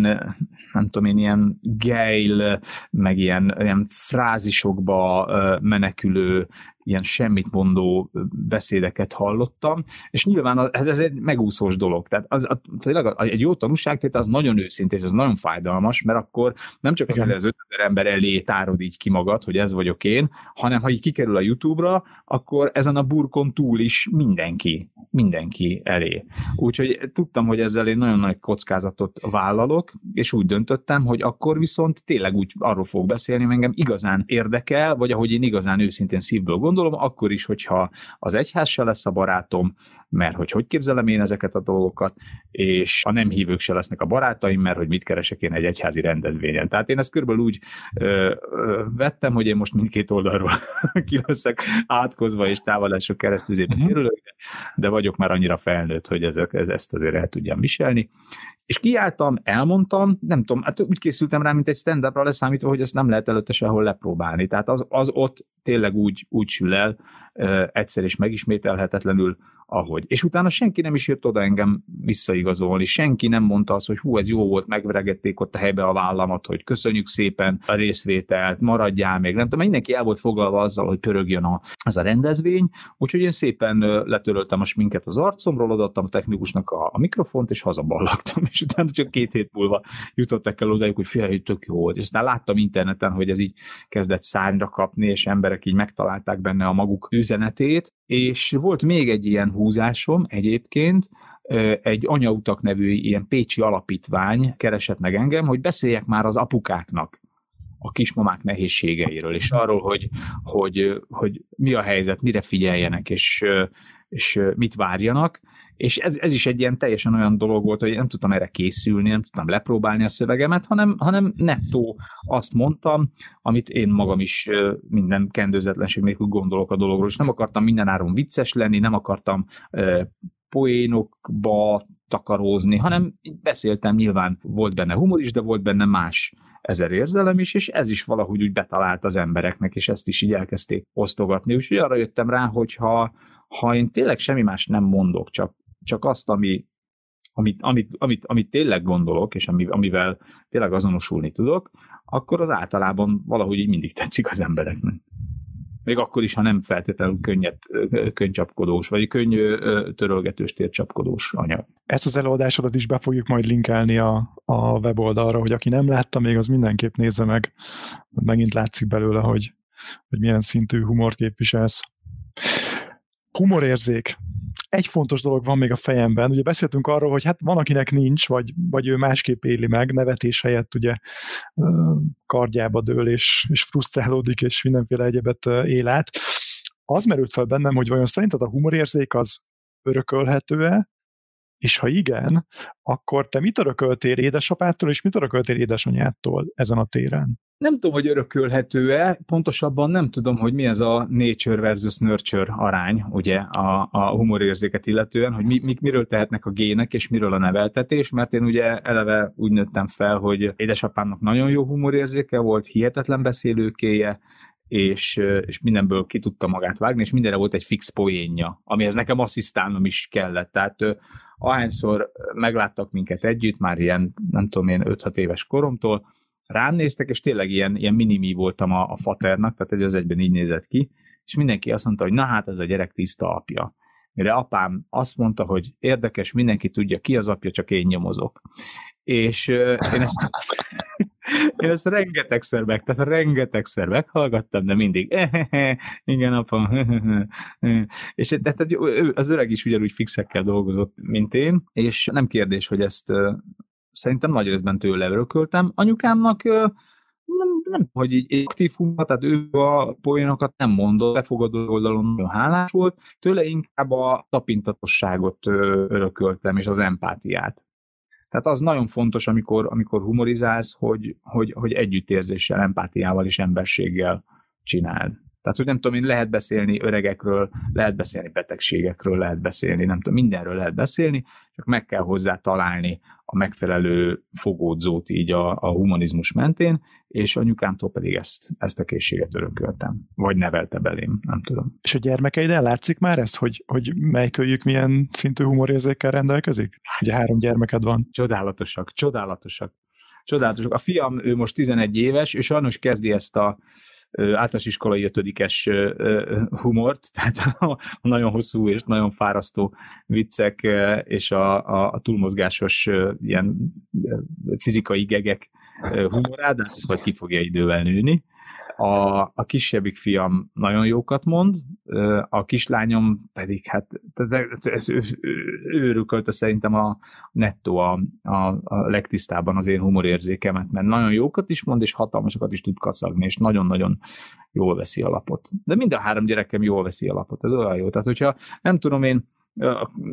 nem tudom én, ilyen geil, meg ilyen, ilyen frázisokba menekülő ilyen semmit mondó beszédeket hallottam, és nyilván ez, ez egy megúszós dolog. Tehát az, tényleg egy jó tanúságtétel az nagyon őszinte, és az nagyon fájdalmas, mert akkor nem csak az, hogy az 5000 ember elé tárod így ki magad, hogy ez vagyok én, hanem ha így kikerül a YouTube-ra, akkor ezen a burkon túl is mindenki, mindenki elé. Úgyhogy tudtam, hogy ezzel én nagyon nagy kockázatot vállalok, és úgy döntöttem, hogy akkor viszont tényleg úgy arról fog beszélni, engem igazán érdekel, vagy ahogy én igazán őszintén szívből gondolom, gondolom, akkor is, hogyha az egyház se lesz a barátom, mert hogy hogy képzelem én ezeket a dolgokat, és a nem hívők se lesznek a barátaim, mert hogy mit keresek én egy egyházi rendezvényen. Tehát én ezt körülbelül úgy ö, ö, vettem, hogy én most mindkét oldalról [LAUGHS] ki leszek átkozva és távolások keresztül kerülök, de, de vagyok már annyira felnőtt, hogy ezek, ez, ezt azért el tudjam viselni. És kiálltam, elmondtam, nem tudom, hát úgy készültem rá, mint egy stand-upra leszámítva, hogy ezt nem lehet előtte sehol lepróbálni. Tehát az, az ott tényleg úgy, úgy sül el, egyszer és megismételhetetlenül, ahogy. És utána senki nem is jött oda engem visszaigazolni, senki nem mondta azt, hogy hú, ez jó volt, megveregették ott a helybe a vállamat, hogy köszönjük szépen a részvételt, maradjál még, nem tudom, mindenki el volt foglalva azzal, hogy pörögjön a, az a rendezvény, úgyhogy én szépen letöröltem a sminket az arcomról, odaadtam a technikusnak a, a mikrofont, és hazaballagtam, és utána csak két hét múlva jutottak el odájuk, hogy hogy tök jó volt, és aztán láttam interneten, hogy ez így kezdett szárnyra kapni, és emberek így megtalálták benne a maguk üzenetét, és volt még egy ilyen húzásom egyébként, egy anyautak nevű ilyen pécsi alapítvány keresett meg engem, hogy beszéljek már az apukáknak a kismamák nehézségeiről, és arról, hogy, hogy, hogy mi a helyzet, mire figyeljenek, és, és mit várjanak, és ez, ez is egy ilyen teljesen olyan dolog volt, hogy nem tudtam erre készülni, nem tudtam lepróbálni a szövegemet, hanem, hanem nettó azt mondtam, amit én magam is minden kendőzetlenség nélkül gondolok a dologról, és nem akartam mindenáron vicces lenni, nem akartam poénokba takarózni, hanem beszéltem, nyilván volt benne humor is, de volt benne más ezer érzelem is, és ez is valahogy úgy betalált az embereknek, és ezt is így elkezdték osztogatni. Úgyhogy arra jöttem rá, hogy ha, ha én tényleg semmi más nem mondok, csak csak azt, ami, amit, amit, amit, amit tényleg gondolok, és ami, amivel tényleg azonosulni tudok, akkor az általában valahogy így mindig tetszik az embereknek. Még akkor is, ha nem feltétlenül könnyed, könycsapkodós, vagy könnyű törölgetős tércsapkodós anyag. Ezt az előadásodat is be fogjuk majd linkelni a, a weboldalra, hogy aki nem látta még, az mindenképp nézze meg. Megint látszik belőle, hogy, hogy milyen szintű humort képviselsz. Humorérzék egy fontos dolog van még a fejemben. Ugye beszéltünk arról, hogy hát van, akinek nincs, vagy, vagy ő másképp éli meg, nevetés helyett ugye kardjába dől, és, és frusztrálódik, és mindenféle egyebet él át. Az merült fel bennem, hogy vajon szerinted a humorérzék az örökölhető-e, és ha igen, akkor te mit örököltél édesapától, és mit örököltél édesanyától ezen a téren? Nem tudom, hogy örökölhető-e, pontosabban nem tudom, hogy mi ez a nature versus nurture arány, ugye, a, a humorérzéket illetően, hogy mi, mi, miről tehetnek a gének, és miről a neveltetés, mert én ugye eleve úgy nőttem fel, hogy édesapámnak nagyon jó humorérzéke volt, hihetetlen beszélőkéje, és, és mindenből ki tudta magát vágni, és mindenre volt egy fix poénja, amihez nekem asszisztálnom is kellett. Tehát ahányszor megláttak minket együtt, már ilyen, nem tudom én, 5-6 éves koromtól, rám néztek, és tényleg ilyen, ilyen minimi voltam a, a faternak, tehát egy az egyben így nézett ki, és mindenki azt mondta, hogy na hát ez a gyerek tiszta apja. Mire apám azt mondta, hogy érdekes, mindenki tudja, ki az apja, csak én nyomozok. És uh, én ezt [LAUGHS] én ezt rengetegszer meg, tehát rengetegszer meghallgattam, de mindig [LAUGHS] igen, apa. [LAUGHS] és tehát az öreg is ugyanúgy fixekkel dolgozott, mint én, és nem kérdés, hogy ezt szerintem nagy részben tőle örököltem. Anyukámnak nem, nem hogy így aktív humor, tehát ő a poénokat nem mondott, befogadó oldalon nagyon hálás volt, tőle inkább a tapintatosságot örököltem, és az empátiát. Tehát az nagyon fontos, amikor, amikor humorizálsz, hogy, hogy, hogy együttérzéssel, empátiával és emberséggel csináld. Tehát, hogy nem tudom én, lehet beszélni öregekről, lehet beszélni betegségekről, lehet beszélni, nem tudom, mindenről lehet beszélni, csak meg kell hozzá találni a megfelelő fogódzót így a, a humanizmus mentén, és anyukámtól pedig ezt, ezt a készséget örököltem. Vagy nevelte belém, nem tudom. És a gyermekeid látszik már ez, hogy, hogy melyikőjük milyen szintű humorérzékkel rendelkezik? Hát, Ugye három gyermeked van. Csodálatosak, csodálatosak. Csodálatosak. A fiam, ő most 11 éves, és sajnos kezdi ezt a általános iskolai ötödikes humort, [LAUGHS] tehát a nagyon hosszú és nagyon fárasztó viccek és a, a, a túlmozgásos ilyen fizikai gegek humorát, de hát ez majd ki fogja idővel nőni. A, a kisebbik fiam nagyon jókat mond, a kislányom pedig hát ez, ő, ő örökölte szerintem a nettó a, a, a legtisztában az én humorérzékemet, mert nagyon jókat is mond, és hatalmasokat is tud kacagni, és nagyon-nagyon jól veszi a lapot. De mind a három gyerekem jól veszi a lapot, ez olyan jó. Tehát, hogyha nem tudom én,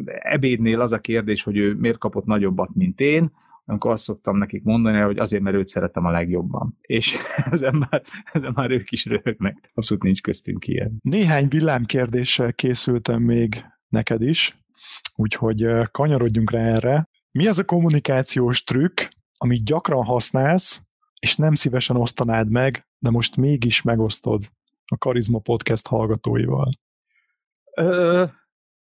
ebédnél az a kérdés, hogy ő miért kapott nagyobbat, mint én, amikor azt szoktam nekik mondani, hogy azért, mert őt szeretem a legjobban. És [LAUGHS] ezen már, ezen már ők is röhögnek. Abszolút nincs köztünk ilyen. Néhány villámkérdéssel készültem még neked is, úgyhogy kanyarodjunk rá erre. Mi az a kommunikációs trükk, amit gyakran használsz, és nem szívesen osztanád meg, de most mégis megosztod a Karizma Podcast hallgatóival? Ö,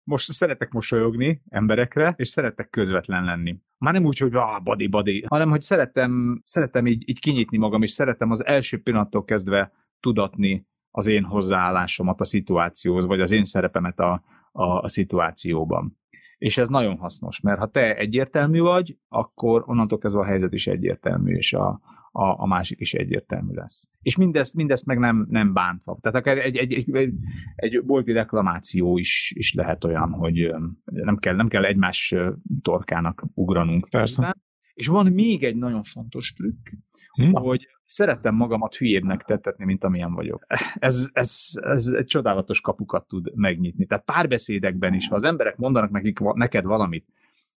most szeretek mosolyogni emberekre, és szeretek közvetlen lenni. Már nem úgy, hogy ah, badi, badi, hanem hogy szeretem, szeretem így, így kinyitni magam, és szeretem az első pillanattól kezdve tudatni az én hozzáállásomat a szituációhoz, vagy az én szerepemet a, a, a szituációban. És ez nagyon hasznos, mert ha te egyértelmű vagy, akkor onnantól kezdve a helyzet is egyértelmű, és a, a, a másik is egyértelmű lesz. És mindezt, mindezt meg nem, nem bántva. Tehát akár egy, egy, egy, egy, egy bolti reklamáció is, is lehet olyan, hogy nem kell, nem kell egymás torkának ugranunk. Persze. És van még egy nagyon fontos trükk, Na. hogy szeretem magamat hülyébbnek tettetni, mint amilyen vagyok. Ez, ez, ez egy csodálatos kapukat tud megnyitni. Tehát párbeszédekben is, ha az emberek mondanak nekik, neked valamit,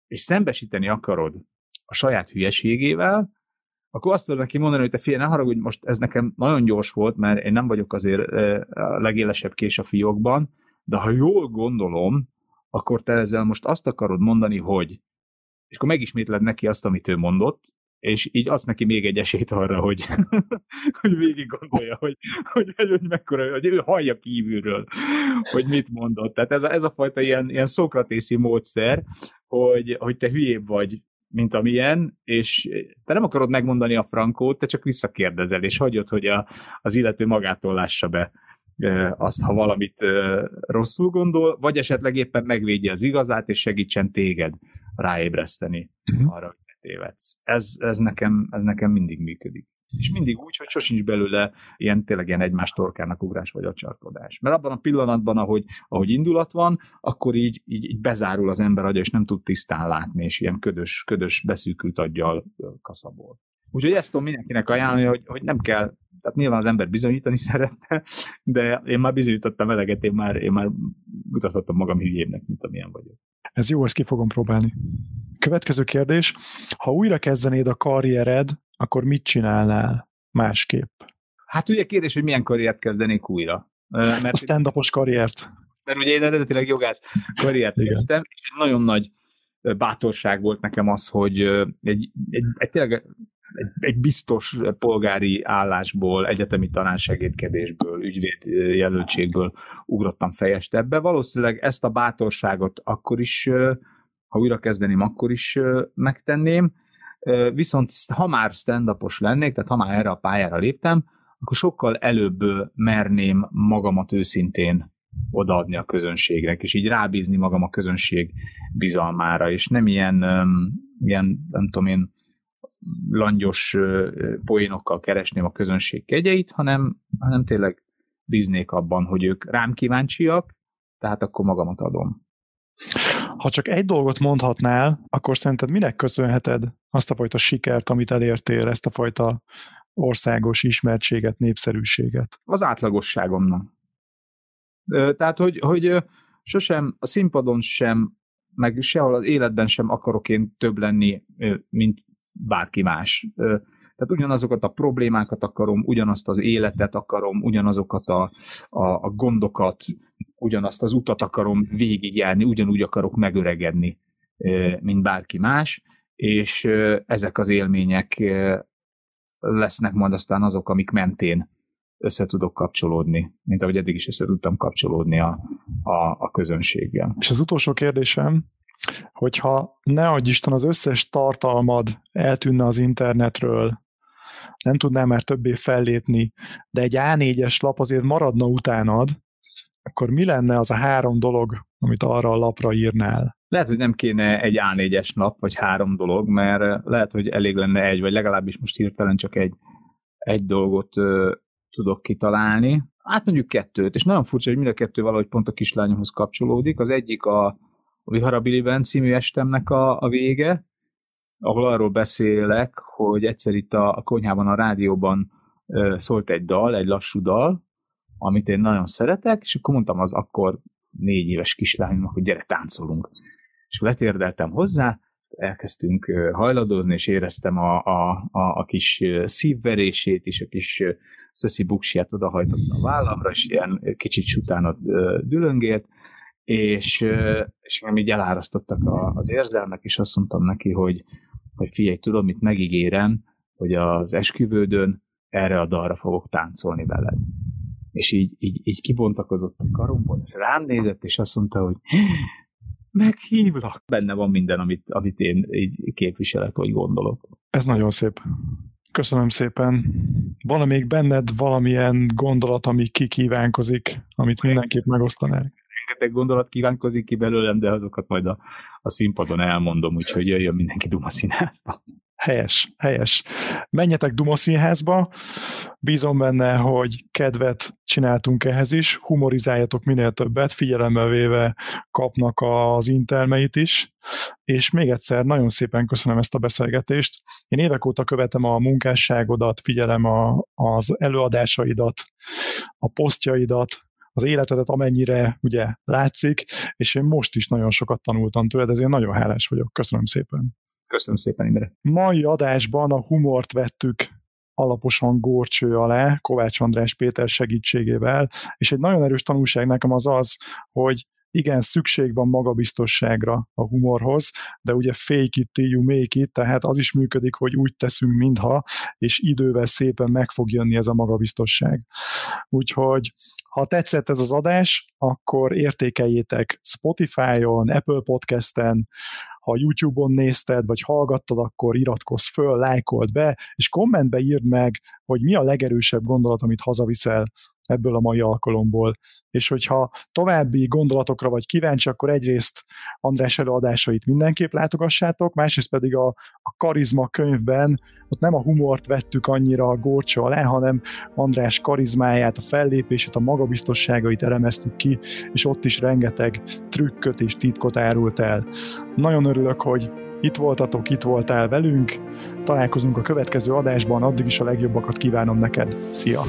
és szembesíteni akarod a saját hülyeségével, akkor azt tudod neki mondani, hogy te fél, ne haragudj, most ez nekem nagyon gyors volt, mert én nem vagyok azért a legélesebb kés a fiókban, de ha jól gondolom, akkor te ezzel most azt akarod mondani, hogy és akkor megismétled neki azt, amit ő mondott, és így adsz neki még egy esélyt arra, hogy, [LAUGHS] hogy végig gondolja, hogy, hogy, hogy, mekkora, hogy ő hallja kívülről, hogy mit mondott. Tehát ez a, ez a fajta ilyen, ilyen szokratészi módszer, hogy, hogy te hülyébb vagy, mint amilyen, és te nem akarod megmondani a frankót, te csak visszakérdezel, és hagyod, hogy a, az illető magától lássa be azt, ha valamit rosszul gondol, vagy esetleg éppen megvédje az igazát, és segítsen téged ráébreszteni uh-huh. arra, hogy tévedsz. Ez, ez, nekem, ez nekem mindig működik. És mindig úgy, hogy sosincs belőle ilyen tényleg ilyen egymás torkának ugrás vagy a csarkodás. Mert abban a pillanatban, ahogy, ahogy indulat van, akkor így, így, így bezárul az ember agya, és nem tud tisztán látni, és ilyen ködös, ködös beszűkült aggyal kaszabol. Úgyhogy ezt tudom mindenkinek ajánlani, hogy, hogy nem kell, tehát nyilván az ember bizonyítani [LAUGHS] szeretne, de én már bizonyítottam eleget, én már, én már mutathattam magam hülyébbnek, mint amilyen vagyok. Ez jó, ezt ki fogom próbálni. Következő kérdés. Ha újra kezdenéd a karriered, akkor mit csinálnál másképp? Hát ugye kérdés, hogy milyen karriert kezdenék újra. Mert a stand karriert. Mert ugye én eredetileg jogász karriert Igen. kezdtem, és egy nagyon nagy bátorság volt nekem az, hogy egy, egy, egy tényleg egy, egy biztos polgári állásból, egyetemi tanársegédkedésből, ügyvéd jelöltségből ugrottam fejestebbe. Valószínűleg ezt a bátorságot akkor is, ha újra kezdeném, akkor is megtenném, Viszont ha már stand lennék, tehát ha már erre a pályára léptem, akkor sokkal előbb merném magamat őszintén odaadni a közönségnek, és így rábízni magam a közönség bizalmára, és nem ilyen, ilyen nem tudom én, langyos poénokkal keresném a közönség kegyeit, hanem, hanem tényleg bíznék abban, hogy ők rám kíváncsiak, tehát akkor magamat adom. Ha csak egy dolgot mondhatnál, akkor szerinted minek köszönheted azt a fajta sikert, amit elértél, ezt a fajta országos ismertséget, népszerűséget? Az átlagosságomnak. Tehát, hogy, hogy sosem a színpadon sem, meg sehol az életben sem akarok én több lenni, mint bárki más. Tehát ugyanazokat a problémákat akarom, ugyanazt az életet akarom, ugyanazokat a, a, a gondokat, ugyanazt az utat akarom végigjárni, ugyanúgy akarok megöregedni, mint bárki más, és ezek az élmények lesznek majd aztán azok, amik mentén össze tudok kapcsolódni, mint ahogy eddig is össze tudtam kapcsolódni a, a, a közönséggel. És az utolsó kérdésem, hogyha ne adj Isten az összes tartalmad eltűnne az internetről, nem tudnál már többé fellépni, de egy A4-es lap azért maradna utánad, akkor mi lenne az a három dolog, amit arra a lapra írnál? Lehet, hogy nem kéne egy A4-es nap, vagy három dolog, mert lehet, hogy elég lenne egy, vagy legalábbis most hirtelen csak egy, egy dolgot ö, tudok kitalálni. Hát mondjuk kettőt, és nagyon furcsa, hogy mind a kettő valahogy pont a kislányomhoz kapcsolódik. Az egyik a, a Viharabiliben című estemnek a, a vége, ahol arról beszélek, hogy egyszer itt a, a konyhában, a rádióban ö, szólt egy dal, egy lassú dal, amit én nagyon szeretek, és akkor mondtam az akkor négy éves kislányomnak, hogy gyere, táncolunk. És akkor letérdeltem hozzá, elkezdtünk hajladozni, és éreztem a, a, a, a kis szívverését is, a kis szöszi buksiját odahajtott a vállamra, és ilyen kicsit utána dülöngélt, és, és engem így elárasztottak az érzelmek, és azt mondtam neki, hogy, hogy figyelj, tudom, mit megígérem, hogy az esküvődön erre a dalra fogok táncolni veled. És így, így, így kibontakozott a karomból, és rám nézett, és azt mondta, hogy meghívlak. Benne van minden, amit, amit én így képviselek, vagy gondolok. Ez nagyon szép. Köszönöm szépen. Van még benned valamilyen gondolat, ami kikívánkozik, amit mindenképp megosztanál? Rengeteg gondolat kívánkozik ki belőlem, de azokat majd a, a színpadon elmondom, úgyhogy jöjjön mindenki Duma színházba. Helyes, helyes. Menjetek Duma színházba, bízom benne, hogy kedvet csináltunk ehhez is, humorizáljatok minél többet, figyelemmel véve kapnak az intelmeit is, és még egyszer nagyon szépen köszönöm ezt a beszélgetést. Én évek óta követem a munkásságodat, figyelem a, az előadásaidat, a posztjaidat, az életedet amennyire ugye látszik, és én most is nagyon sokat tanultam tőled, ezért nagyon hálás vagyok. Köszönöm szépen. Köszönöm szépen, Imre. Mai adásban a humort vettük alaposan górcső alá, Kovács András Péter segítségével, és egy nagyon erős tanulság nekem az az, hogy igen, szükség van magabiztosságra a humorhoz, de ugye fake it till you make it, tehát az is működik, hogy úgy teszünk, mintha, és idővel szépen meg fog jönni ez a magabiztosság. Úgyhogy ha tetszett ez az adás, akkor értékeljétek Spotify-on, Apple Podcast-en, ha YouTube-on nézted, vagy hallgattad, akkor iratkozz föl, lájkold be, és kommentbe írd meg, hogy mi a legerősebb gondolat, amit hazaviszel ebből a mai alkalomból. És hogyha további gondolatokra vagy kíváncsi, akkor egyrészt András előadásait mindenképp látogassátok, másrészt pedig a, a Karizma könyvben ott nem a humort vettük annyira a górcsa alá, hanem András karizmáját, a fellépését, a magabiztosságait elemeztük ki, és ott is rengeteg trükköt és titkot árult el. Nagyon örülök, hogy itt voltatok, itt voltál velünk, találkozunk a következő adásban, addig is a legjobbakat kívánom neked. Szia!